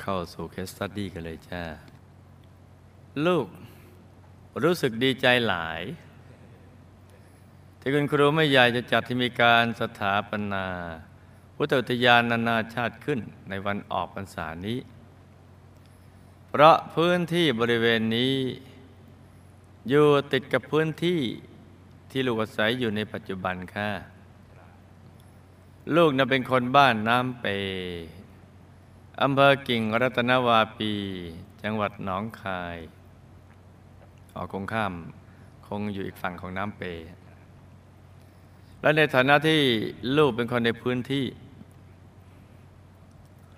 เข้าสู่เคสตัดดี้กันเลยจ้า ลูกรู้สึกดีใจหลาย ที่คุณครูไม่ใหญ่จะจัดที่มีการสถาปนา พุทธอุทยานนานาชาติขึ้นในวันออกพรรษานี้ เพราะพื้นที่บริเวณนี้ อยู่ติดกับพื้นที่ที่ลูกอาศัยอยู่ในปัจจุบันค่ะ ลูกน่ะเป็นคนบ้านน้ำเป อำเภอกิ่งรัตนวาปี จังหวัดหนองคายออกคงข้ามคงอยู่อีกฝั่งของน้ำเป และในฐานะที่ลูกเป็นคนในพื้นที่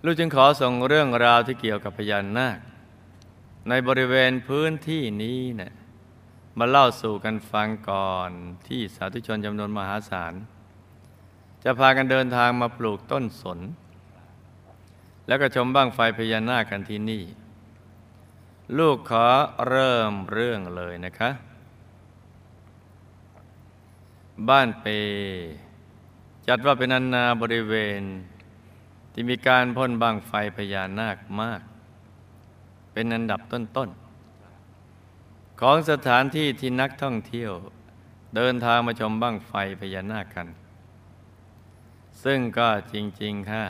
ลูกจึงขอส่งเรื่องราวที่เกี่ยวกับพญานาค ในบริเวณพื้นที่นี้เนะี่ยมาเล่าสู่กันฟังก่อนที่สาธุชนจำนวนมหาศาล จะพากันเดินทางมาปลูกต้นสน แล้วก็ชมบ้างไฟพญานาคกันที่นี่ ลูกขอเริ่มเรื่องเลยนะคะ บ้านเป จัดว่าเป็นอันนาบริเวณ ที่มีการพ่นบ้างไฟพญานาคมาก เป็นอันดับต้นๆ ของสถานที่ที่นักท่องเที่ยว เดินทางมาชมบ้างไฟพญานาคกัน ซึ่งก็จริง ๆ ค่ะ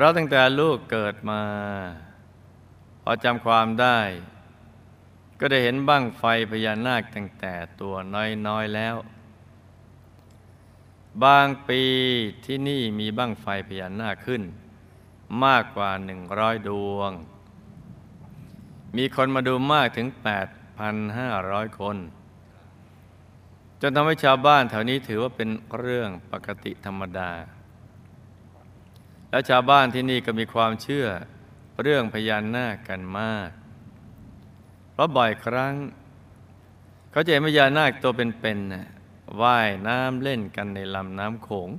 ราะตั้งแต่ลูกเกิดมา พอจำความได้ ก็ได้เห็นบ้างไฟพญานาคตั้งแต่ตัวน้อยๆแล้ว บางปีที่นี่มีบ้างไฟพญานาคขึ้น มากกว่าหนึ่งร้อยดวง มีคนมาดูมากถึง 8,500 คน จนทำให้ชาวบ้านแถวนี้ถือว่าเป็นเรื่องปกติธรรมดา และชาวบ้านที่นี่ก็มีความเชื่อเรื่องพญานาคกันมาก เพราะบ่อยครั้ง เขาจะเห็นพญานาคตัวเป็นๆว่ายน้ำเล่นกันในลำน้ำโขง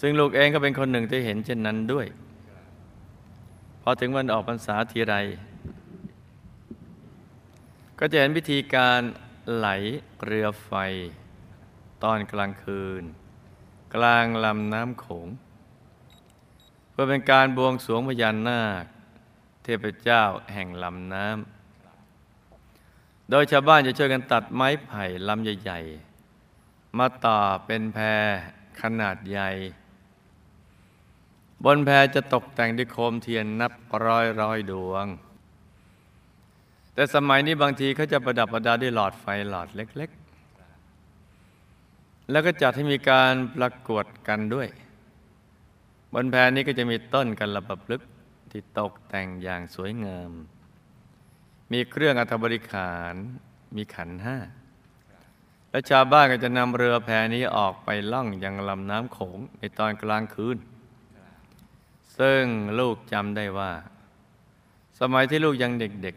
ซึ่งลูกเองก็เป็นคนหนึ่งที่เห็นเช่นนั้นด้วย พอถึงวันออกพรรษาทีไร ก็จะเห็นพิธีการไหลเรือไฟ ตอนกลางคืน กลางลำน้ำโขง เพื่อเป็นการบวงสรวงพญานาค เทพเจ้าแห่งลำน้ำโดยชาวบ้านจะช่วยกันตัดไม้ไผ่ลำใหญ่ ๆ มาต่อเป็นแพรขนาดใหญ่ บนแพรจะตกแต่งด้วยโคมเทียนนับร้อยร้อยดวง แต่สมัยนี้บางทีเขาจะประดับประดาด้วยหลอดไฟหลอดเล็ก ๆ แล้วก็จัดให้มีการประกวดกันด้วย บนแพนี้ก็จะมีต้นกันระบบลึกที่ตกแต่งอย่างสวยงาม มีเครื่องอัฐบริขารมีขันห้า และชาวบ้านก็จะนำเรือแพนี้ออกไปล่องยังลำน้ำโขงในตอนกลางคืน ซึ่งลูกจำได้ว่า สมัยที่ลูกยังเด็ก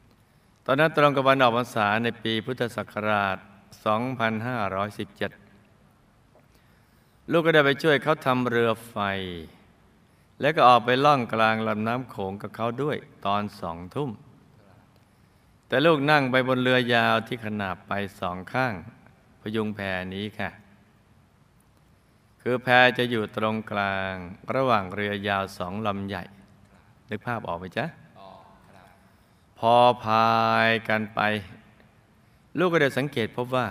ๆ ตอนนั้นตรงกับวันออกพรรษาในปีพุทธศักราช 2517 ลูกก็ได้ไปช่วยเขาทำเรือไฟ แล้วก็ออกไปล่องกลางลำน้ำโขงกับเขาด้วยตอนสองทุ่ม แต่ลูกนั่งไปบนเรือยาวที่ขนาบไปสองข้าง พยุงแพนี้ค่ะ คือแพจะอยู่ตรงกลางระหว่างเรือยาวสองลำใหญ่ นึกภาพออกไหมจ๊ะพอพายกันไป ลูกก็ได้สังเกตพบว่า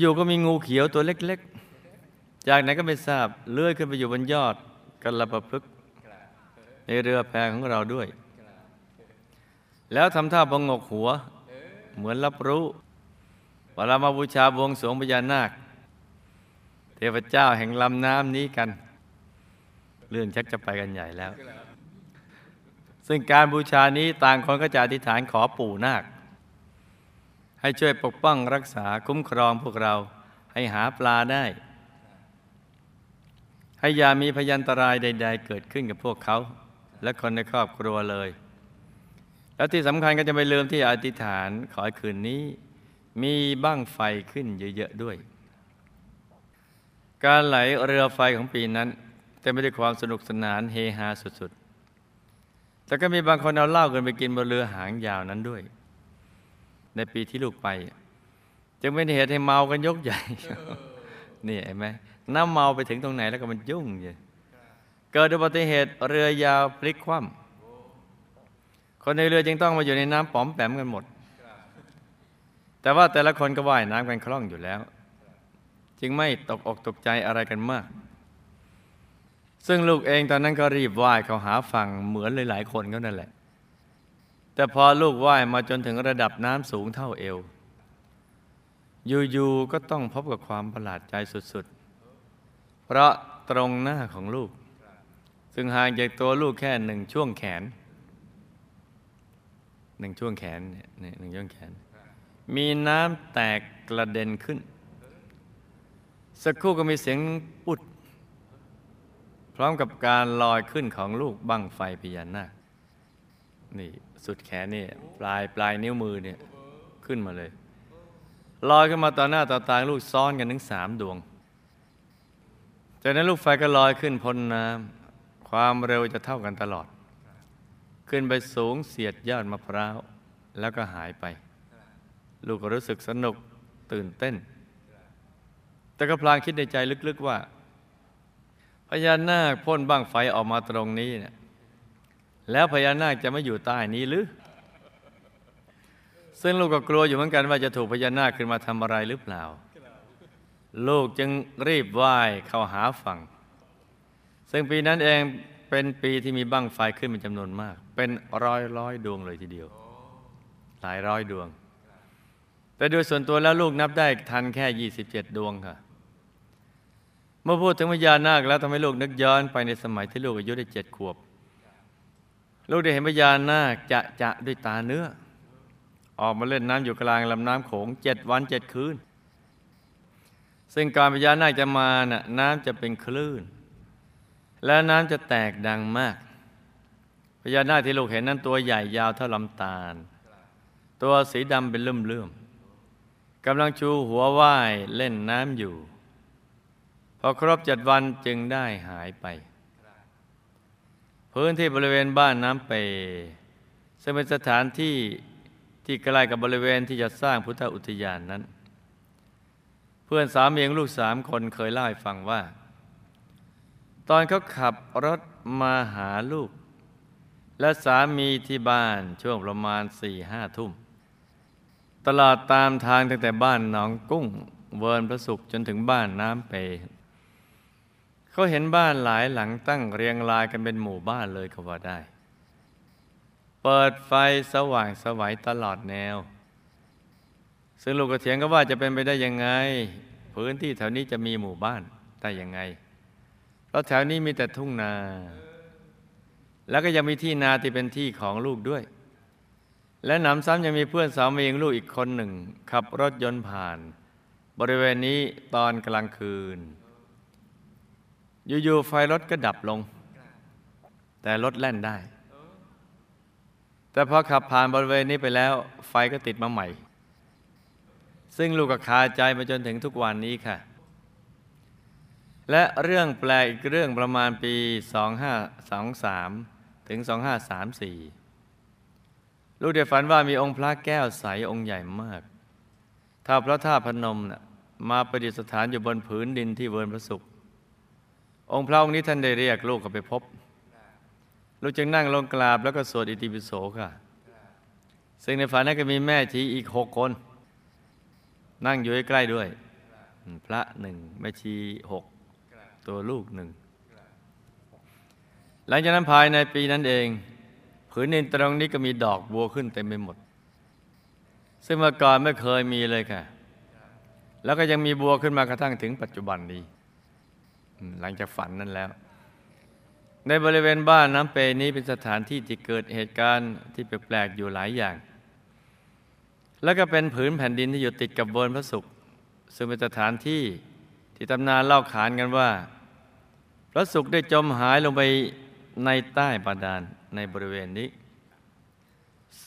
อยู่ๆก็มีงูเขียวตัวเล็ก จากไหนก็ไม่ทราบเลื่อยขึ้นไปอยู่บนยอดกันระประพฤกในเรือแพของเราด้วย แล้วทำท่าบงกหัว เหมือนรับรู้ว่าเรามาบูชาบวงสรวงพญานาค เทพเจ้าแห่งลำน้ำนี้กัน เรื่องชักจะไปกันใหญ่แล้ว ซึ่งการบูชานี้ต่างคนก็จะอธิษฐานขอปู่นาค ให้ช่วยปกป้องรักษาคุ้มครองพวกเราให้หาปลาได้ ให้ยามีพยันตรายใด ๆ เกิดขึ้นกับพวกเขา และคนในครอบครัวเลย แล้วที่สำคัญก็จะไม่ลืมที่อธิษฐานขอให้คืนนี้ มีบ้างไฟขึ้นเยอะ ๆ ด้วย การไหลเรือไฟของปีนั้นเต็มไปด้วยความสนุกสนานเฮฮาสุดๆ แต่ก็มีบางคนเอาเหล้ากันไปกินบนเรือหางยาวนั้นด้วย ในปีที่ลูกไป จึงเป็นเหตุให้เมากันยกใหญ่ นี่เห็นไหม น้ำเมาไปถึงตรงไหนแล้วก็มันยุ่งเลยเกิดอุบัติเหตุเรือยาวพลิกคว่ำคนในเรือจึงต้องมาอยู่ในน้ำป๋อมแปมกันหมด แต่ว่าแต่ละคนก็ว่ายน้ำกันคล่องอยู่แล้ว จึงไม่ตกอกตกใจอะไรกันมาก ซึ่งลูกเองตอนนั้นก็รีบว่ายเขาหาฝั่งเหมือนหลายๆคนก็นั่นแหละ แต่พอลูกว่ายมาจนถึงระดับน้ำสูงเท่าเอวอยู่ๆก็ต้องพบกับความประหลาดใจสุดๆ เพราะตรงหน้าของลูก ซึ่งห่างจากตัวลูกแค่หนึ่งช่วงแขนหนึ่งช่วงแขนเนี่ยหนึ่งช่วงแขน มีน้ำแตกกระเด็นขึ้น สักครู่ก็มีเสียงปุด พร้อมกับการลอยขึ้นของลูกบั้งไฟพญานาคนี่สุดแขนนี่ปลายปลายนิ้วมือเนี่ยขึ้นมาเลย ลอยขึ้นมาต่อหน้าต่อตาลูกซ้อนกันถึงสามดวง จากนั้นลูกไฟก็ลอยขึ้นพ้นน้ำความเร็วจะเท่ากันตลอด ขึ้นไปสูงเสียดยอดมะพร้าว แล้วก็หายไป ลูกก็รู้สึกสนุกตื่นเต้น แต่ก็พลางคิดในใจลึกๆว่า พญานาคพ่นบ้างไฟออกมาตรงนี้เนี่ยแล้วพญานาคจะไม่อยู่ใต้นี้หรือ ซึ่งลูกก็กลัวอยู่เหมือนกันว่าจะถูกพญานาคขึ้นมาทำอะไรหรือเปล่า ลูกจึงรีบว่ายเข้าหาฝั่ง ซึ่งปีนั้นเองเป็นปีที่มีบั้งไฟขึ้นเป็นจำนวนมาก เป็นร้อยร้อยดวงเลยทีเดียว หลายร้อยดวง แต่โดยส่วนตัวแล้วลูกนับได้ทันแค่ 27 ดวงค่ะ เมื่อพูดถึงพญานาคแล้วทำให้ลูกนึกย้อนไปในสมัยที่ลูกอายุได้เจ็ดขวบ ลูกได้เห็นพญานาคจะจะด้วยตาเนื้อ ออกมาเล่นน้ำอยู่กลางลำน้ำโขงเจ็ดวันเจ็ดคืน ซึ่งการพญานาคจะมาน่ะน้ำจะเป็นคลื่น และน้ำจะแตกดังมากพญานาคที่ลูกเห็นนั้นตัวใหญ่ยาวเท่าลำตาล ตัวสีดำเป็นเลื่อมๆกำลังชูหัวว่ายเล่นน้ำอยู่ พอครบเจ็ดวันจึงได้หายไป พื้นที่บริเวณบ้านน้ำเปซึ่งเป็นสถานที่ที่ใกล้กับบริเวณที่จะสร้างพุทธอุทยานนั้น เพื่อนสามีของลูกสามคนเคยเล่าให้ฟังว่า ตอนเขาขับรถมาหาลูก และสามีที่บ้านช่วงประมาณสี่ห้าทุ่ม ตลอดตามทางตั้งแต่บ้านหนองกุ้ง เวิร์นพระสุขจนถึงบ้านน้ำเปเขาเห็นบ้านหลายหลังตั้งเรียงรายกันเป็นหมู่บ้านเลยก็ว่าได้ เปิดไฟสว่างสวัยตลอดแนว ซึ่งลูกก็เถียงก็ว่าจะเป็นไปได้ยังไง พื้นที่แถวนี้จะมีหมู่บ้านได้ยังไง เพราะแถวนี้มีแต่ทุ่งนา แล้วก็ยังมีที่นาที่เป็นที่ของลูกด้วย และหนำซ้ำยังมีเพื่อนสามีของลูกอีกคนหนึ่ง ขับรถยนต์ผ่าน บริเวณนี้ตอนกลางคืน อยู่ๆไฟรถก็ดับลง แต่รถแล่นได้แต่พอขับผ่านบริเวณนี้ไปแล้ว ไฟก็ติดมาใหม่ ซึ่งลูกก็คาใจมาจนถึงทุกวันนี้ค่ะ และเรื่องแปลกอีกเรื่องประมาณปี 2523 ถึง 2534 ลูกได้ฝันว่ามีองค์พระแก้วใสองค์ใหญ่มากถ้าพระธาตุพนมนะมาประดิษฐานอยู่บนผืนดินที่เวิร์นพระสุข องค์พระองค์นี้ท่านได้เรียกลูกเข้าไปพบ ลูกจึงนั่งลงกราบแล้วก็สวดอิติปิโสค่ะ ซึ่งในฝันนั้นก็มีแม่ชีอีกหกคน นั่งอยู่ใกล้ๆด้วย พระหนึ่งแม่ชีหกตัวลูกหนึ่ง หลังจากนั้นภายในปีนั้นเอง ผืนดินตรงนี้ก็มีดอกบัวขึ้นเต็มไปหมด ซึ่งเมื่อก่อนไม่เคยมีเลยค่ะ แล้วก็ยังมีบัวขึ้นมากระทั่งถึงปัจจุบันนี้ หลังจากฝันนั้นแล้ว ในบริเวณบ้านน้ำเปนี้เป็นสถานที่ที่เกิดเหตุการณ์ที่แปลกๆอยู่หลายอย่าง แล้วก็เป็นผืนแผ่นดินที่อยู่ติดกับเวิร์นพระศุกร์ซึ่งเป็นสถานที่ที่ตำนานเล่าขานกันว่า พระศุกร์ได้จมหายลงไปในใต้บาดาลในบริเวณนี้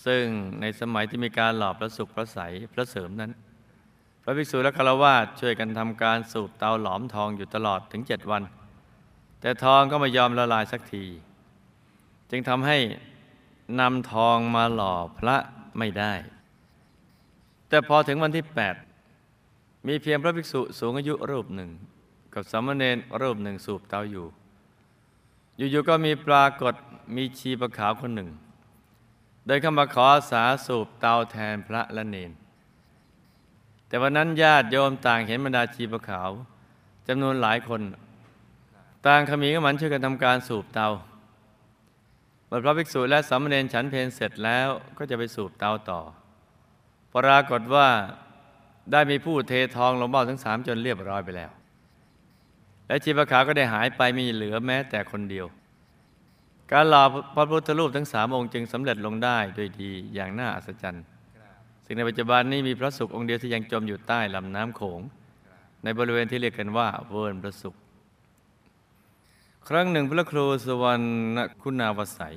ซึ่งในสมัยที่มีการหล่อพระศุกร์พระใสพระเสริมนั้น พระภิกษุและฆราวาสช่วยกันทำการสูบเตาหลอมทองอยู่ตลอดถึงเจ็ดวัน แต่ทองก็ไม่ยอมละลายสักที จึงทำให้นำทองมาหล่อพระไม่ได้ แต่พอถึงวันที่ 8 มีเพียงพระภิกษุสูงอายุรูปหนึ่ง กับสามเณรรูปหนึ่งสูบเตาอยู่ อยู่ๆก็มีปรากฏมีชีประขาวคนหนึ่งเดินเข้ามาขออาสาสูบเตาแทนพระและเนน แต่วันนั้นญาติโยมต่างเห็นบรรดาชีประขาวจำนวนหลายคน ต่างขมีก็มันช่วยกันทำการสูบเตาเมื่อพระภิกษุและสามเณรฉันเพลเสร็จแล้วก็จะไปสูบเตาต่อ ปรากฏว่าได้มีผู้เททองลงเบ้าทั้งสามจนเรียบร้อยไปแล้ว และชีพขาวก็ได้หายไปมีเหลือแม้แต่คนเดียว การหล่อพระพุทธรูปทั้งสามองค์จึงสำเร็จลงได้ด้วยดีอย่างน่าอัศจรรย์ซึ่งในปัจจุบันนี้มีพระสุของค์เดียวที่ยังจมอยู่ใต้ลำน้ำโขง ในบริเวณที่เรียกกันว่าเวิร์นพระสุข ครั้งหนึ่งพระครูสวรรณคุณาวสัย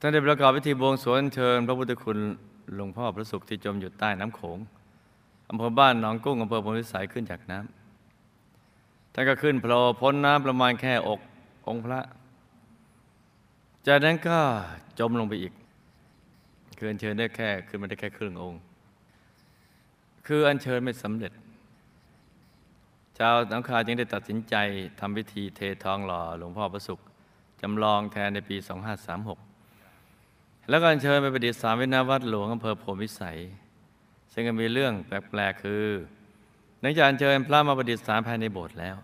ท่านได้ประกอบพิธีบวงสรวงเชิญพระพุทธคุณ หลวงพ่อพระสุขที่จมอยู่ใต้น้ำโขงอำเภอบ้านหนองกุ้งอำเภอพลวิสัยขึ้นจากน้ำท่านก็ขึ้นโผล่พ้นน้ำประมาณแค่อกองค์พระ จากนั้นก็จมลงไปอีกคืออัญเชิญได้แค่ขึ้นมาได้แค่ครึ่งองค์ คืออัญเชิญไม่สำเร็จ ชาวน้ำคาจึงได้ตัดสินใจทำพิธีเททองหล่อหลวงพ่อพระสุขจำลองแทนในปี 2536 แล้วก็เชิญไปประดิษฐานวินาวัดหลวงอำเภอโพธิสัย ซึ่งก็มีเรื่องแปลกๆคือหลังจากอัญเชิญพระมาประดิษฐานภายในโบสถ์แล้ว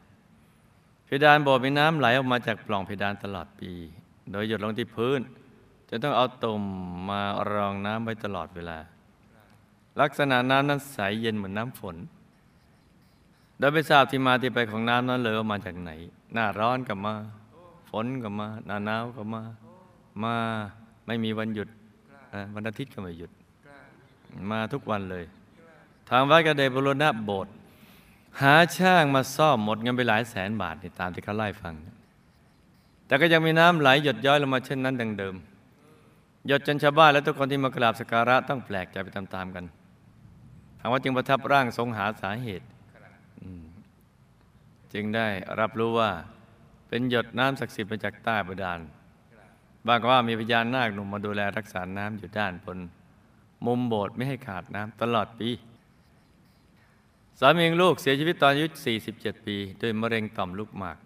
เพดานโบสถ์มีน้ำไหลออกมาจากปล่องเพดานตลอดปี โดยหยดลงที่พื้นจะต้องเอาตุ่มมารองน้ำไว้ตลอดเวลา ลักษณะน้ำนั้นใสเย็นเหมือนน้ำฝนโดยไม่ทราบที่มาที่ไปของน้ำนั้นเลยว่ามาจากไหน หน้าร้อนก็มา ฝนก็มา หน้าหนาวก็มามา ไม่มีวันหยุดอะวันอาทิตย์ก็ไม่หยุด มาทุกวันเลย ทางวัดก็ได้บรณะโบสถ์หาช่างมาซ่อมหมดเงินไปหลายแสนบาทนี่ตามที่เขาไล่ฟัง แต่ก็ยังมีน้ำไหลหยดย้อยลงมาเช่นนั้นดังเดิม หยดจนชาวบ้านและทุกคนที่มากราบสักการะต้องแปลกใจไปตามๆกันทางวัดจึงประทับร่างทรงหาสาเหตุอืมจึงได้รับรู้ว่าเป็นหยดน้ำศักดิ์สิทธิ์มาจากใต้บาดาล บางก็ว่ามีพญานาคหนุ่มมาดูแลรักษาน้ำอยู่ด้านบน มุมโบสถ์ไม่ให้ขาดน้ำตลอดปี สามีของลูกเสียชีวิตตอนอายุ 47 ปี ด้วยมะเร็งต่อมลูกหมาก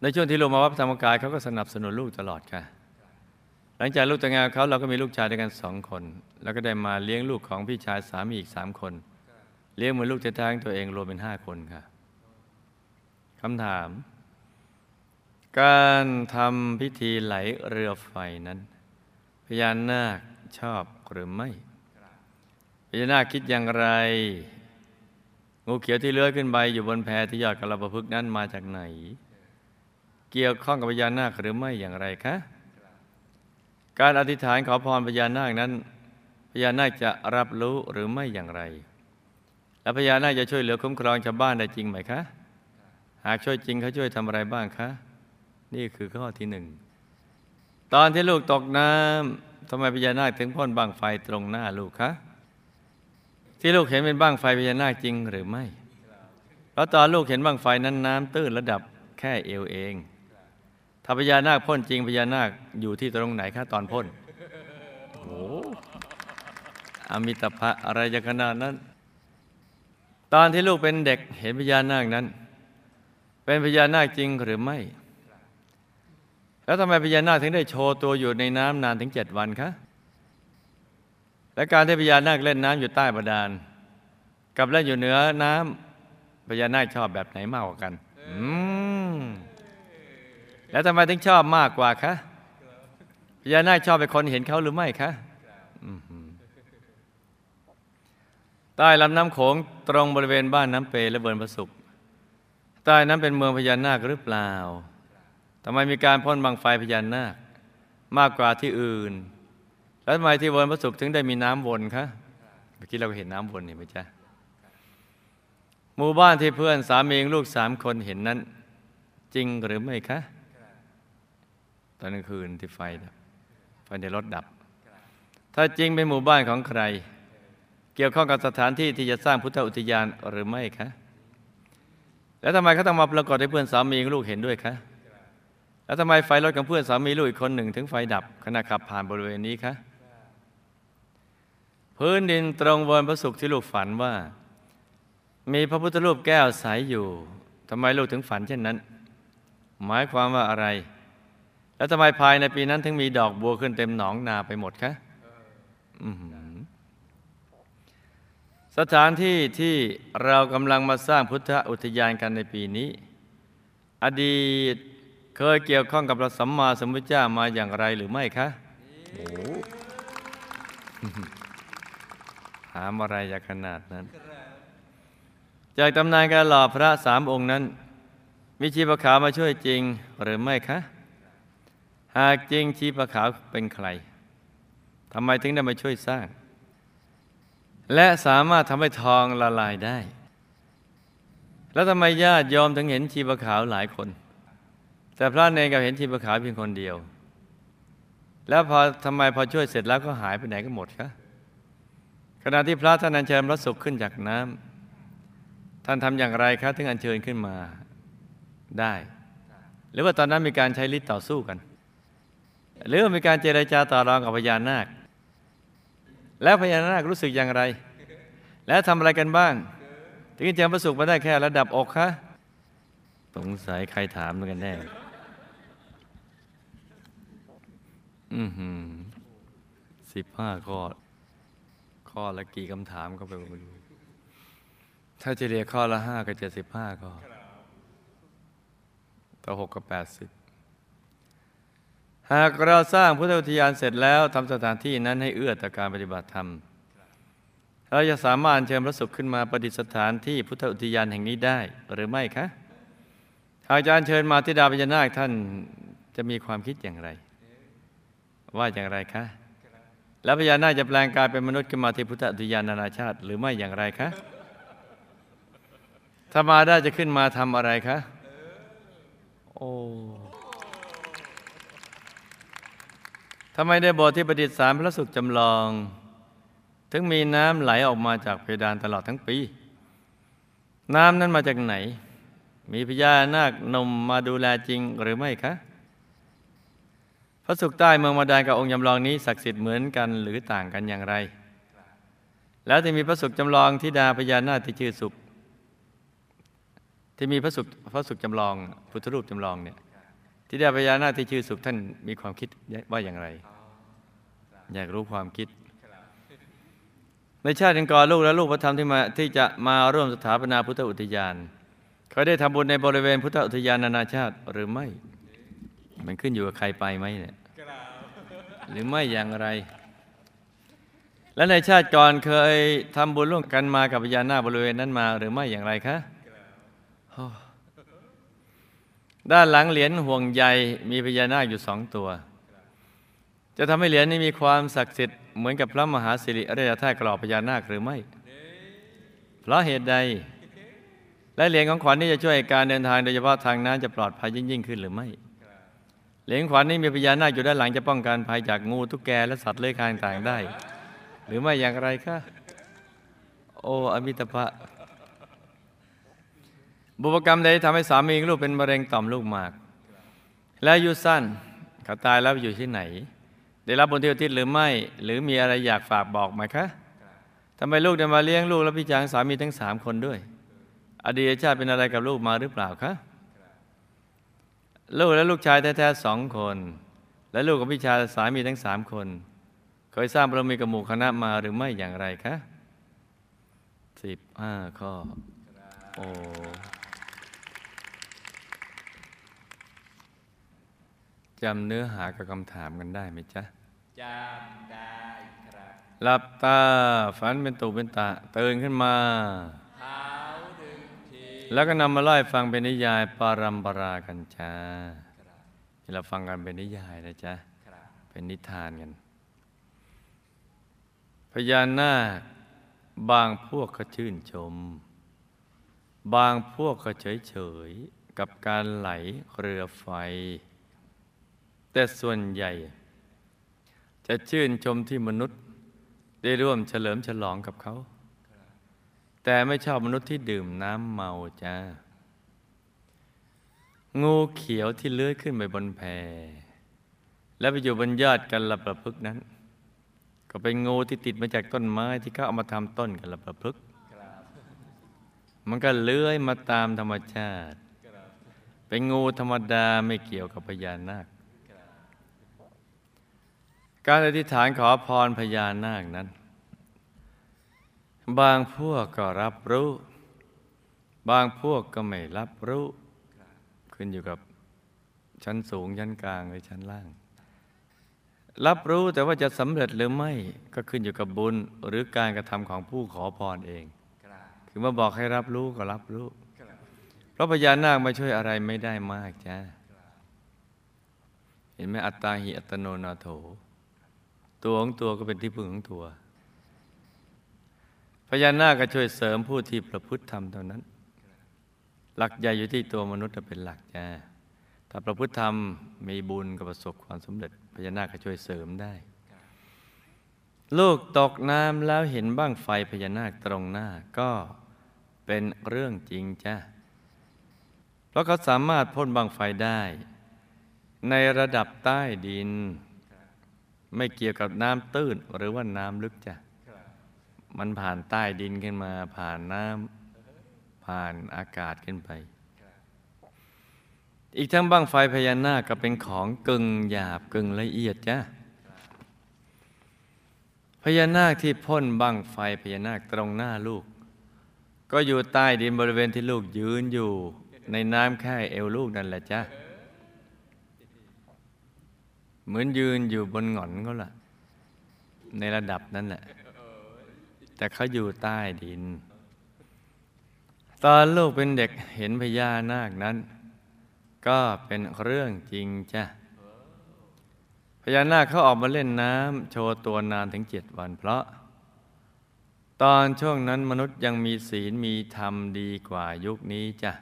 ในช่วงที่ลูกมาวัดธรรมกายเขาก็สนับสนุนลูกตลอดค่ะ หลังจากลูกแต่งงานเขาเราก็มีลูกชายด้วยกันสองคน แล้วก็ได้มาเลี้ยงลูกของพี่ชายสามีอีกสามคน เลี้ยงเหมือนลูกแท้ๆของตัวเองรวมเป็นห้าคนค่ะคำถาม การทำพิธีไหลเรือไฟนั้น พญานาคชอบหรือไม่พญานาคคิดอย่างไร งูเขียวที่เลื้อยขึ้นไปอยู่บนแพที่ยอดกระประพฤกษ์นั้นมาจากไหน เกี่ยวข้องกับพญานาคหรือไม่อย่างไรคะการอธิษฐานขอพรพญานาคนั้นพญานาคจะรับรู้หรือไม่อย่างไร และพญานาคจะช่วยเหลือคุ้มครองชาวบ้านได้จริงไหมคะ หากช่วยจริงเขาช่วยทำอะไรบ้างคะ นี่คือข้อที่หนึ่ง ตอนที่ลูกตกน้ำทำไมพญานาคถึงพ่นบังไฟตรงหน้าลูกคะ ที่ลูกเห็นเป็นบังไฟพญานาคจริงหรือไม่เพราะตอนลูกเห็นบังไฟนั้นน้ำตื้นระดับแค่เอวเอง ถ้าพญานาคพ่นจริงพญานาคอยู่ที่ตรงไหนคะตอนพ่นโอ้อมิตภะอะไรจะขนาดนั้น ตอนที่ลูกเป็นเด็กเห็นพญานาคนั้น เป็นพญานาคจริงหรือไม่ แล้วทำไมพญานาคถึงได้โชว์ตัวอยู่ในน้ำนานถึงเจ็ดวันคะและการที่พญานาคเล่นน้ำอยู่ใต้บาดาล กับเล่นอยู่เหนือน้ำพญานาคชอบแบบไหนมากกว่ากันอืมแล้วทำไมถึงชอบมากกว่าคะพญานาคชอบเป็นคนเห็นเขาหรือไม่คะใต้ลำน้ำโขงตรงบริเวณบ้านน้ำเปและเบิร์นประสุขใต้นั้นเป็นเมืองพญานาคหรือเปล่า ทำไมมีการพ่นบังไฟพญานาค มากกว่าที่อื่น แล้วทำไมที่วนประสุขถึงได้มีน้ำวนคะเมื่อกี้เราก็เห็นน้ำวนเห็นไหมจ๊ะหมู่บ้านที่เพื่อนสามีลูกสามคนเห็นนั้น จริงหรือไม่คะ ตอนกลางคืนที่ไฟดับไฟในรถดับ ถ้าจริงเป็นหมู่บ้านของใคร เกี่ยวข้องกับสถานที่ที่จะสร้างพุทธอุทยานหรือไม่คะ แล้วทำไมเขาต้องมาปรากฏให้เพื่อนสามีลูกเห็นด้วยคะ แล้วทำไมไฟรถของเพื่อนสามีลูกอีกคนหนึ่ง ถึงไฟดับขณะขับผ่านบริเวณนี้คะพื้นดินตรงบนพระสุขที่ลูกฝันว่า มีพระพุทธรูปแก้วใสอยู่ทำไมลูกถึงฝันเช่นนั้น หมายความว่าอะไร แล้วทำไมภายในปีนั้นถึงมีดอกบัวขึ้นเต็มหนองนาไปหมดคะสถานที่ที่เรากำลังมาสร้างพุทธอุทยานกันในปีนี้ อดีต เคยเกี่ยวข้องกับพระสัมมาสัมพุทธเจ้ามาอย่างไรหรือไม่คะโอ้ถามอะไรอย่างขนาดนั้น จากตำนานการหล่อพระสามองค์นั้น มีชีพขาวมาช่วยจริงหรือไม่คะ หากจริงชีพขาวเป็นใครทำไมถึงได้มาช่วยสร้าง และสามารถทำให้ทองละลายได้ แล้วทำไมญาติโยมถึงเห็นชีพขาวหลายคน แต่พระเนรกับเห็นชีพขาวเพียงคนเดียว แล้วพอทำไมพอช่วยเสร็จแล้วก็หายไปไหนกันหมดคะขณะที่พระท่านอัญเชิญพระสุขขึ้นจากน้ำท่านทำอย่างไรครับถึงอัญเชิญขึ้นมาได้ หรือว่าตอนนั้นมีการใช้ฤทธิ์ต่อสู้กัน หรือว่ามีการเจรจาต่อรองกับพญานาค แล้วพญานาครู้สึกอย่างไร แล้วทำอะไรกันบ้าง ถึงจะเจอพระสุขมาได้แค่ระดับอกคะสงสัยใครถามกันแน่ อือหือสิบห้าข้อ ข้อละกี่คำถามก็ไปไม่รู้ ถ้าจะเรียกข้อละห้าก็เจ็ดสิบห้าข้อต่อหกก็แปดสิบหากเราสร้างพุทธอุทยานเสร็จแล้วทำสถานที่นั้นให้เอื้อต่อการปฏิบัติธรรม เราจะสามารถเชิญพระสุขขึ้นมาประดิษฐานที่พุทธอุทยานแห่งนี้ได้หรือไม่คะหากอาจารย์เชิญมาที่ดาพญานาคท่านจะมีความคิดอย่างไร ว่าอย่างไรคะ แล้วพญานาคจะแปลงกายเป็นมนุษย์ขึ้นมาที่พุทธอุทยานนานาชาติ หรือไม่อย่างไรคะ ถ้ามาได้จะขึ้นมาทำอะไรคะ โอ้ทำไมในโบสถ์ที่ประดิษฐานพระสุขจำลอง ถึงมีน้ำไหลออกมาจากเพดานตลอดทั้งปี น้ำนั้นมาจากไหน มีพญานาคนมมาดูแลจริงหรือไม่คะ พระสุขใต้เมืองมาดานกับองค์จำลองนี้ศักดิ์สิทธิ์เหมือนกันหรือต่างกันอย่างไร แล้วที่มีพระสุขจำลองที่ดาพญานาคที่ชื่อสุข ที่มีพระสุขพระสุขจำลองพุทธรูปจำลองเนี่ยที่ดาพญานาคที่ชื่อสุขท่านมีความคิดว่าอย่างไร อยากรู้ความคิดในชาติก่อนลูกและลูกพระธรรมที่มาที่จะมาร่วมสถาปนาพุทธอุทยานเขาได้ทำบุญในบริเวณพุทธอุทยานนานาชาติหรือไม่ มันขึ้นอยู่กับใครไปไหมเนี่ยหรือไม่อย่างไร และในชาติก่อนเคยทำบุญร่วมกันมากับพญานาคบริเวณนั้นมาหรือไม่อย่างไรคะโอ้ด้านหลังเหรียญห่วงใยมีพญานาคอยู่สองตัว จะทำให้เหรียญนี้มีความศักดิ์สิทธิ์เหมือนกับพระมหาสิริอริยธาตุกรอบพญานาคหรือไม่ เพราะเหตุใด และเหรียญของขวัญนี้จะช่วยการเดินทางโดยเฉพาะทางน้ำจะปลอดภัยยิ่งยิ่งขึ้นหรือไม่ เหรียญขวัญนี้มีพญานาคอยู่ด้านหลังจะป้องกันภัยจากงูตุ๊กแกและสัตว์เลื้อยคลานต่างได้ หรือไม่อย่างไรคะโอ้อมิตภะบุพกรรมใดทำให้สามีลูกเป็นมะเร็งต่อมลูกหมาก และอายุสั้นเขาตายแล้วอยู่ที่ไหน ได้รับบุญที่อุทิศหรือไม่ หรือมีอะไรอยากฝากบอกไหมคะทำไมลูกได้มาเลี้ยงลูกและพี่จางสามีทั้งสามคนด้วย อดีตชาติเป็นอะไรกับลูกมาหรือเปล่าคะ ลูกและลูกชายแท้ๆสองคน และลูกกับพี่ชายสามีทั้งสามคน เคยสร้างบารมีกับหมู่คณะมาหรือไม่อย่างไรคะสิบห้าข้อ โอ้จำเนื้อหากับคำถามกันได้ไหมจ๊ะจำได้ครับ หลับตาฝันเป็นตุเป็นตะตื่นขึ้นมาเท้าดึงที แล้วก็นำมาไล่ฟังเป็นนิยายปารัมปรากันจ้าเราฟังกันเป็นนิยายนะจ๊ะครับเป็นนิทานกัน พญานาคบางพวกก็ชื่นชม บางพวกก็เฉยเฉยๆกับการไหลเรือไฟ แต่ส่วนใหญ่ จะชื่นชมที่มนุษย์ได้ร่วมเฉลิมฉลองกับเขา แต่ไม่ชอบมนุษย์ที่ดื่มน้ำเมาจ้า งูเขียวที่เลื้อยขึ้นไปบนแพ และไปอยู่บนยอดกันละประพฤกษนั้น ก็เป็นงูที่ติดมาจากต้นไม้ที่เขาเอามาทำต้นกันละประพฤกษมันก็เลื้อยมาตามธรรมชาติ เป็นงูธรรมดาไม่เกี่ยวกับพญานาค การอธิษฐานขอพรพญานาคนั้น บางพวกก็รับรู้ บางพวกก็ไม่รับรู้ ขึ้นอยู่กับชั้นสูงชั้นกลางหรือชั้นล่าง รับรู้แต่ว่าจะสำเร็จหรือไม่ก็ขึ้นอยู่กับบุญหรือการกระทำของผู้ขอพรเองคือมาบอกให้รับรู้ก็รับรู้เพราะพญานาคมาช่วยอะไรไม่ได้มากจ้าเห็นไหมอัตตาหิอัตโนนาโถ ตัวของตัวก็เป็นที่พึ่งของตัว ญานาคก็ช่วยเสริมผู้ที่ประพฤติธรรมเท่านั้น หลักใหญ่อยู่ที่ตัวมนุษย์เป็นหลักจ้าถ้าประพฤติธรรมมีบุญก็ประสบความสำเร็จพญานาคก็ช่วยเสริมได้ ลูกตกน้ำแล้วเห็นบ้างไฟพญานาคตรงหน้าก็เป็นเรื่องจริงจ้าเพราะเขาสามารถพ่นบังไฟได้ ในระดับใต้ดิน ไม่เกี่ยวกับน้ำตื้นหรือว่าน้ำลึกจ้ะ มันผ่านใต้ดินขึ้นมา ผ่านน้ำผ่านอากาศขึ้นไป อีกทั้งบังไฟพญานาคก็เป็นของกึ่งหยาบกึ่งละเอียดจ้ะพญานาคที่พ่นบังไฟพญานาคตรงหน้าลูก ก็อยู่ใต้ดินบริเวณที่ลูกยืนอยู่ ในน้ำแค่เอวลูกนั่นแหละจ้ะเหมือนยืนอยู่บนหงอนเขาล่ะ ในระดับนั้นแหละ แต่เขาอยู่ใต้ดิน ตอนลูกเป็นเด็กเห็นพญานาคนั้น ก็เป็นเรื่องจริงจ้ะพญานาคเขาออกมาเล่นน้ำโชว์ตัวนานถึงเจ็ดวัน เพราะ ตอนช่วงนั้นมนุษย์ยังมีศีลมีธรรมดีกว่ายุคนี้จ้ะ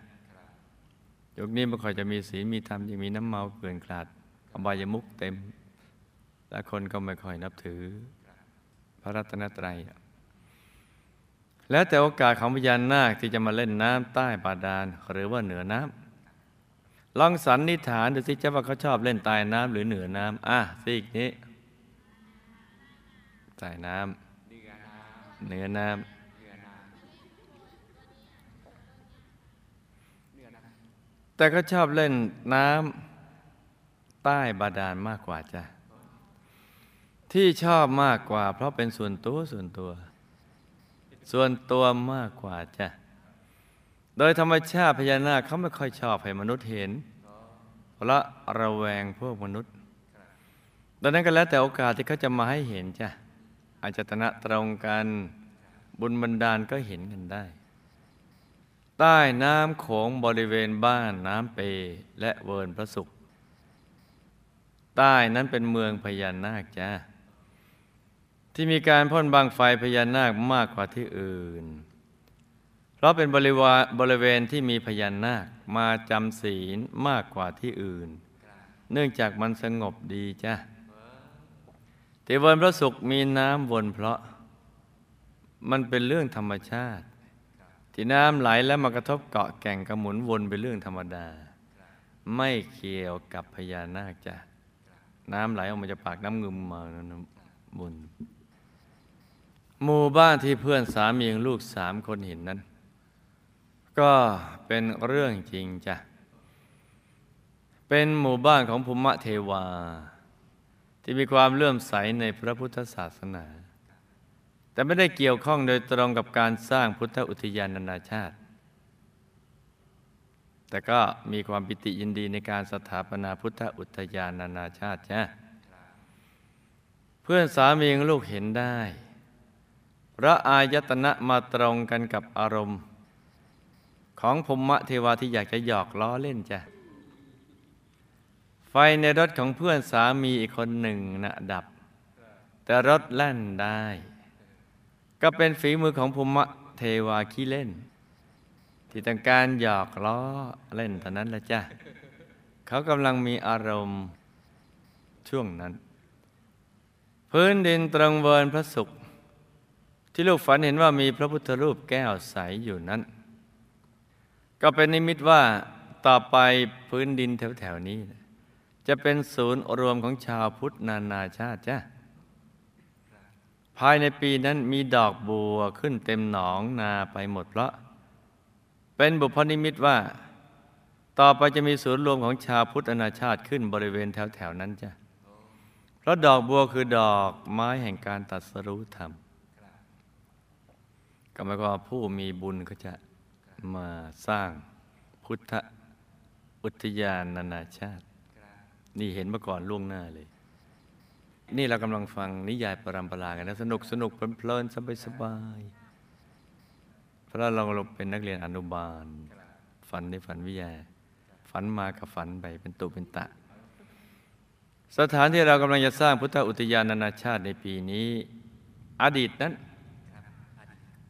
ยุคนี้ไม่ค่อยจะมีศีลมีธรรมยังมีน้ำเมาเกลื่อนกลาดอบายมุกเต็ม และคนก็ไม่ค่อยนับถือ พระรัตนตรัยอะ แล้วแต่โอกาสของพญานาคที่จะมาเล่นน้ำใต้บาดาลหรือว่าเหนือน้ำลองสันนิษฐานดูสิจ้าว่าเขาชอบเล่นใต้น้ำหรือเหนือน้ำอะซีกนี้ใต้น้ำเดือน้เหนือน้ำเดือน้ำเดือน้ำแต่ก็ชอบเล่นน้ำใต้บาดาลมากกว่าจ้ะที่ชอบมากกว่า เพราะเป็นส่วนตัวส่วนตัว ส่วนตัวมากกว่าจ้ะ โดยธรรมชาติพญานาคเขาไม่ค่อยชอบให้มนุษย์เห็น เพราะระแวงพวกมนุษย์ดังนั้นก็แล้วแต่โอกาสที่เขาจะมาให้เห็นจ้ะ อาจจะตนะตรงกันบุญบันดาลก็เห็นกันได้ ใต้น้ำโขงบริเวณบ้านน้ำเปและเวิร์นพระสุข ใต้นั้นเป็นเมืองพญานาคจ้า ที่มีการพ่นบางไฟพญานาคมากกว่าที่อื่น เพราะเป็นบริวาบริเวณที่มีพญานาคมาจำศีลมากกว่าที่อื่น เนื่องจากมันสงบดีจ้ะที่เวนพระสุขมีน้ำวนเพราะ มันเป็นเรื่องธรรมชาติ ที่น้ำไหลแล้วมากระทบเกาะแก่งกระหมุนวนเป็นเรื่องธรรมดา ไม่เกี่ยวกับพญานาคจ้ะน้ำไหลออกมาจากปากน้ำงึมมาน้ำบุญ หมู่บ้านที่เพื่อนสามีของลูกสามคนเห็นนั้น ก็เป็นเรื่องจริงจ้ะ เป็นหมู่บ้านของภูมิเทวา ที่มีความเลื่อมใสในพระพุทธศาสนา แต่ไม่ได้เกี่ยวข้องโดยตรงกับการสร้างพุทธอุทยานนานาชาติ แต่ก็มีความปิติยินดีในการสถาปนาพุทธอุทยานนานาชาติจ้ะเพื่อนสามีของลูกเห็นได้ พระอายตนะมาตรงกันกับอารมณ์ ของภูมิเทวาที่อยากจะหยอกล้อเล่นจ้ะ ไฟในรถของเพื่อนสามีอีกคนหนึ่งนะดับ แต่รถแล่นได้ ก็เป็นฝีมือของภูมิเทวาขี้เล่น ที่ต้องการหยอกล้อเล่นเท่านั้นละจ้ะ เขากำลังมีอารมณ์ช่วงนั้น พื้นดินตรงเวินพระศุกร์ ที่ลูกฝันเห็นว่ามีพระพุทธรูปแก้วใสอยู่นั้น ก็เป็นนิมิตว่าต่อไปพื้นดินแถวๆนี้ จะเป็นศูนย์รวมของชาวพุทธนานาชาติจ้ะภายในปีนั้นมีดอกบัวขึ้นเต็มหนองนาไปหมดเพราะเป็นบุพนิมิตว่า ต่อไปจะมีศูนย์รวมของชาวพุทธนาชาติขึ้นบริเวณแถวๆนั้นจ้ะเพราะดอกบัวคือดอกไม้แห่งการตัดสรู้ธรรม ก็หมายความว่าผู้มีบุญก็จะมาสร้างพุทธอุทยานนานาชาติ นี่เห็นมาก่อนล่วงหน้าเลย นี่เรากำลังฟังนิยายปรำปรากันนะสนุกสนุกเพลินๆสบายสบายๆเพราะเราเราเป็นนักเรียนอนุบาล ฝันในฝันวิทยา ฝันมากับฝันไปเป็นตุเป็นตะ สถานที่เรากำลังจะสร้างพุทธอุทยานนานาชาติในปีนี้ อดีตนั้น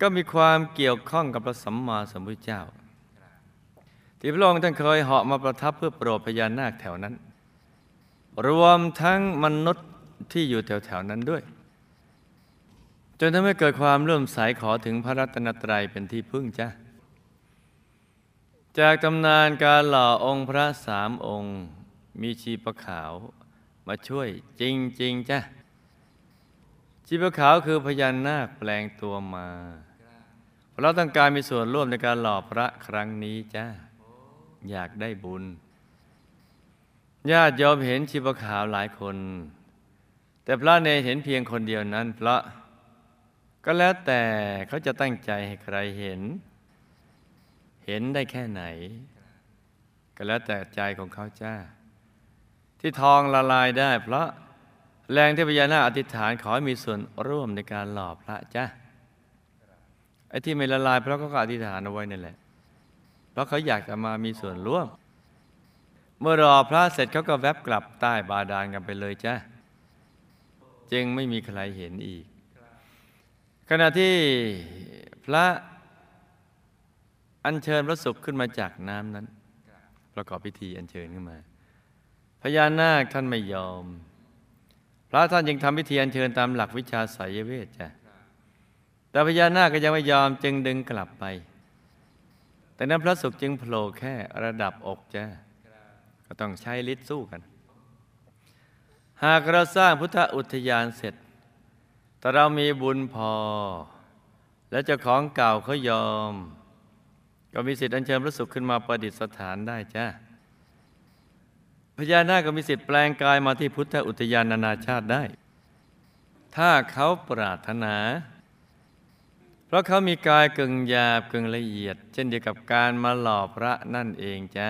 ก็มีความเกี่ยวข้องกับพระสัมมาสัมพุทธเจ้า ที่พระองค์ท่านเคยเหาะมาประทับเพื่อโปรดพญานาคแถวนั้น รวมทั้งมนุษย์ที่อยู่แถวๆนั้นด้วย จนทำให้เกิดความเลื่อมใสขอถึงพระรัตนตรัยเป็นที่พึ่งจ้ะจากตำนานการหล่อองค์พระสามองค์ มีชีปะขาวมาช่วยจริง ๆ จ้ะชีปะขาวคือพญานาคแปลงตัวมา เราต้องการมีส่วนร่วมในการหล่อพระครั้งนี้จ้ะอยากได้บุญญาติโยมเห็นชีปะขาวหลายคน แต่พระเนเห็นเพียงคนเดียวนั้น พระ ก็แล้วแต่เขาจะตั้งใจให้ใครเห็น เห็นได้แค่ไหน ก็แล้วแต่ใจของเขาจ้า ที่ทองละลายได้เพราะแรงที่พญานาคอธิษฐานขอให้มีส่วนร่วมในการหล่อพระจ้า ไอ้ที่ไม่ละลายเพราะเขาก็อธิษฐานเอาไว้นั่นแหละ เพราะเขาอยากจะมามีส่วนร่วม เมื่อรอพระเสร็จเขาก็แวบกลับใต้บาดาลกันไปเลยจ้าจึงไม่มีใครเห็นอีก ขณะที่พระอัญเชิญพระศุกร์ขึ้นมาจากน้ำนั้น ประกอบพิธีอัญเชิญขึ้นมา พญานาคท่านไม่ยอม พระท่านยังทำพิธีอัญเชิญตามหลักวิชาไสยเวทจ้ะ แต่พญานาคก็ยังไม่ยอมจึงดึงกลับไป แต่นั้นพระศุกร์จึงโผล่แค่ระดับอกจ้ะก็ต้องใช้ฤทธิ์สู้กัน หากเราสร้างพุทธอุทยานเสร็จ แต่เรามีบุญพอ และเจ้าของเก่าเขายอม ก็มีสิทธิ์อัญเชิญพระศุกร์ขึ้นมาประดิษฐานได้จ้าพญานาคก็มีสิทธิ์แปลงกายมาที่พุทธอุทยานนานาชาติได้ ถ้าเขาปรารถนา ราะเขามีกายกึ่งหยาบกึ่งละเอียด เช่นเดียวกับการมาหล่อพระนั่นเองจ้า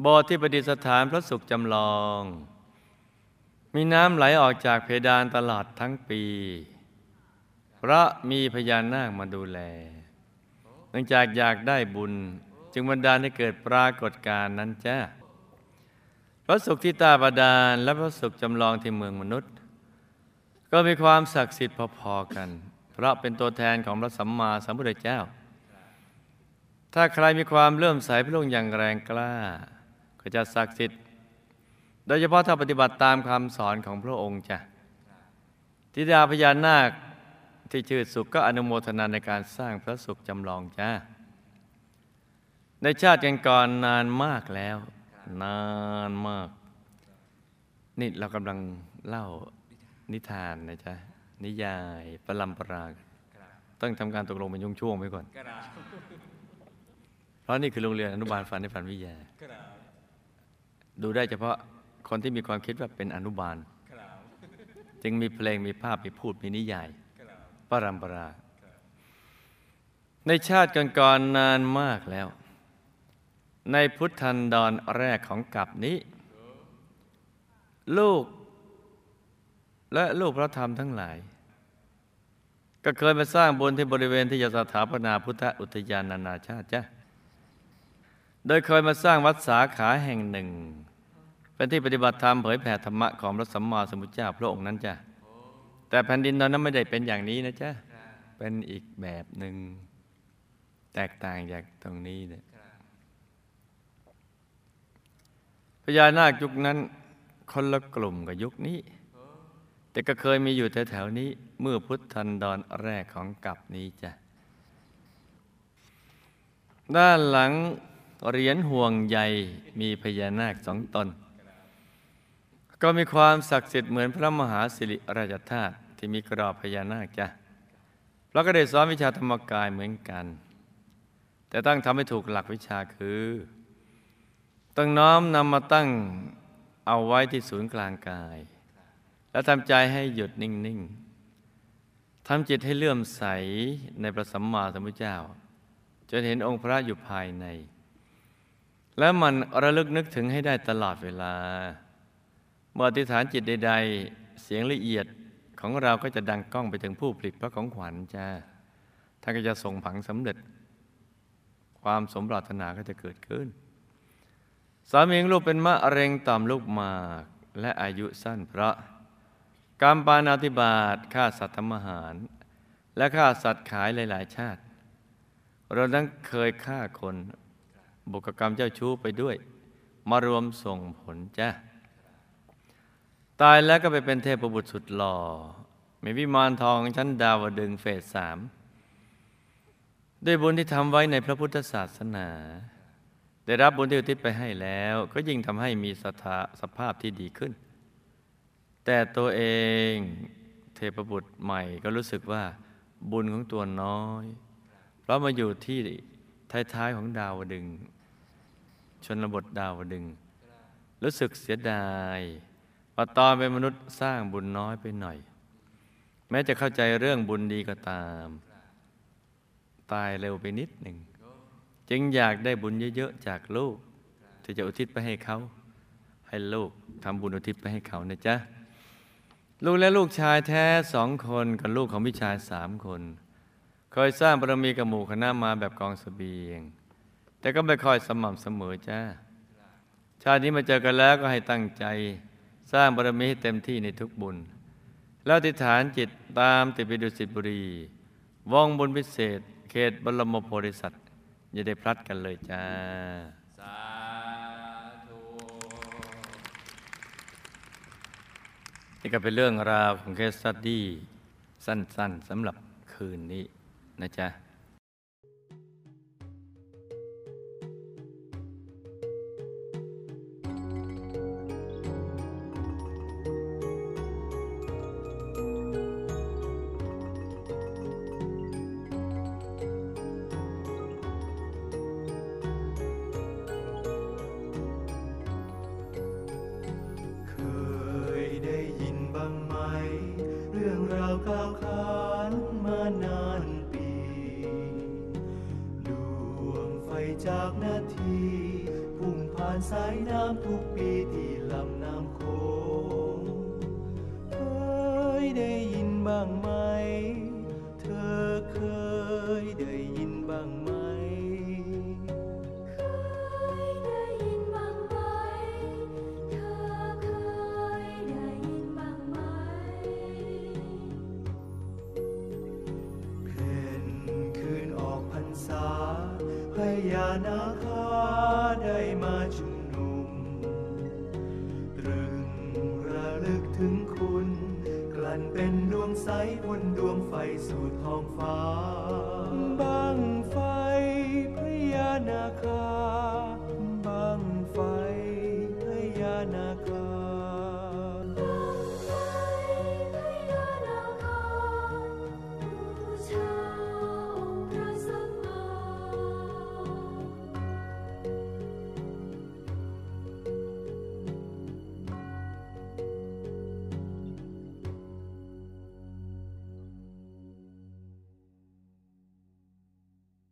โบสถ์ที่ประดิษฐานพระศุกร์จำลอง มีน้ำไหลออกจากเพดานตลอดทั้งปี เพราะมีพญานาคมาดูแลเนื่องจากอยากได้บุญ จึงบันดาลให้เกิดปรากฏการณ์นั้นจ้าพระศุกร์ที่ตาบาดาลและพระศุกร์จำลองที่เมืองมนุษย์ ก็มีความศักดิ์สิทธิ์พอๆกัน เพราะเป็นตัวแทนของพระสัมมาสัมพุทธเจ้า ถ้าใครมีความเลื่อมใสพระองค์อย่างแรงกล้า ก็จะศักดิ์สิทธิ์ โดยเฉพาะถ้าปฏิบัติตามคำสอนของพระองค์จ้ะทิดาพญานาคที่ชื่อสุขก็อนุโมทนาในการสร้างพระสุขจำลองจ้าในชาติกันก่อนนานมากแล้ว นานมาก นี่เรากำลังเล่านิทานนะจ๊ะ นิยายประลัมปรากันต้องทำการตกลงเป็นช่วงๆไว้ก่อน เพราะนี่คือโรงเรียนอนุบาลฝันในฝันวิทยา ดูได้เฉพาะคนที่มีความคิดว่าเป็นอนุบาล จึงมีเพลงมีภาพมีพูดมีนิยายปรัมปราในชาติก่อนๆนานมากแล้ว ในพุทธันดรแรกของกับนี้ ลูก และลูกพระธรรมทั้งหลาย ก็เคยมาสร้างบนที่บริเวณที่จะสถาปนาพุทธอุทยานนานาชาติจ้ะโดยเคยมาสร้างวัดสาขาแห่งหนึ่ง เป็นที่ปฏิบัติธรรมเผยแผ่ธรรมะของพระสัมมาสัมพุทธเจ้าพระองค์นั้นจ้ะแต่แผ่นดินตอนนั้นไม่ได้เป็นอย่างนี้นะจ๊ะเป็นอีกแบบหนึ่งแตกต่างจากตรงนี้เนี่ยพญานาคยุคนั้นคนละกลุ่มกับยุคนี้ แต่ก็เคยมีอยู่แถวๆนี้ เมื่อพุทธันดรแรกของกับนี้จ้ะ ด้านหลังเหรียญห่วงใยมีพญานาคสองตน ก็มีความศักดิ์สิทธิ์เหมือนพระมหาสิริราชธาตุที่มีกรอบพญานาคจ้ะเราก็ได้สอนวิชาธรรมกายเหมือนกันแแต่ต้องทำให้ถูกหลักวิชาคือต้องน้อมนำมาตั้งเอาไว้ที่ศูนย์กลางกาย แล้วทำใจให้หยุดนิ่ง ๆทำจิตให้เลื่อมใสในพระสัมมาสัมพุทธเจ้า จนเห็นองค์พระอยู่ภายใน และมันระลึกนึกถึงให้ได้ตลอดเวลา เมื่ออธิษฐานจิตใด ๆ เสียงละเอียดของเราก็จะดังก้องไปถึงผู้ผลิตพระของขวัญจ้าท่านก็จะส่งผังสำเร็จ ความสมปรารถนาก็จะเกิดขึ้น สามีของลูกเป็นมะเร็งต่อมลูกหมาก และอายุสั้นเพราะ กรรมปานาธิบาตฆ่าสัตว์ทำอาหาร และฆ่าสัตว์ขายหลาย ๆ ชาติ เราทั้งเคยฆ่าคนบุกกรรมเจ้าชู้ไปด้วย มารวมส่งผลจ้าตายแล้วก็ไปเป็นเทพบุตรสุดหล่อ มีวิมานทองชั้นดาวดึงเฟสสามด้วยบุญที่ทำไว้ในพระพุทธศาสนา ได้รับบุญที่อุทิศไปให้แล้ว ก็ยิ่งทำให้มีสถาสภาพที่ดีขึ้น แต่ตัวเองเทพบุตรใหม่ก็รู้สึกว่าบุญของตัวน้อย เพราะมาอยู่ที่ท้ายๆของดาวดึง ชนบทดาวดึง รู้สึกเสียดายว่าตอนเป็นมนุษย์สร้างบุญน้อยไปหน่อย แม้จะเข้าใจเรื่องบุญดีก็ตาม ตายเร็วไปนิดหนึ่ง จึงอยากได้บุญเยอะๆจากลูก ที่จะอุทิศไปให้เขา ให้ลูกทำบุญอุทิศไปให้เขานะจ๊ะ ลูกและลูกชายแท้สองคนกับลูกของพี่ชายสามคน เคยสร้างบารมีกับหมู่คณะมาแบบกองสเสบียง แต่ก็ไม่ค่อยสม่ำเสมอจ้าชาตินี้มาเจอกันแล้วก็ให้ตั้งใจ สร้างบารมีให้เต็มที่ในทุกบุญ แล้วอธิฐานจิตตามติดไปดุสิตบุรีว่องบุญพิเศษ เขตบรมโพธิสัตว์ อย่าได้พลัดกันเลยจ้า สาธุ นี่ก็เป็นเรื่องราวของเคสสตดี้สั้นๆสำหรับคืนนี้นะจ๊ะ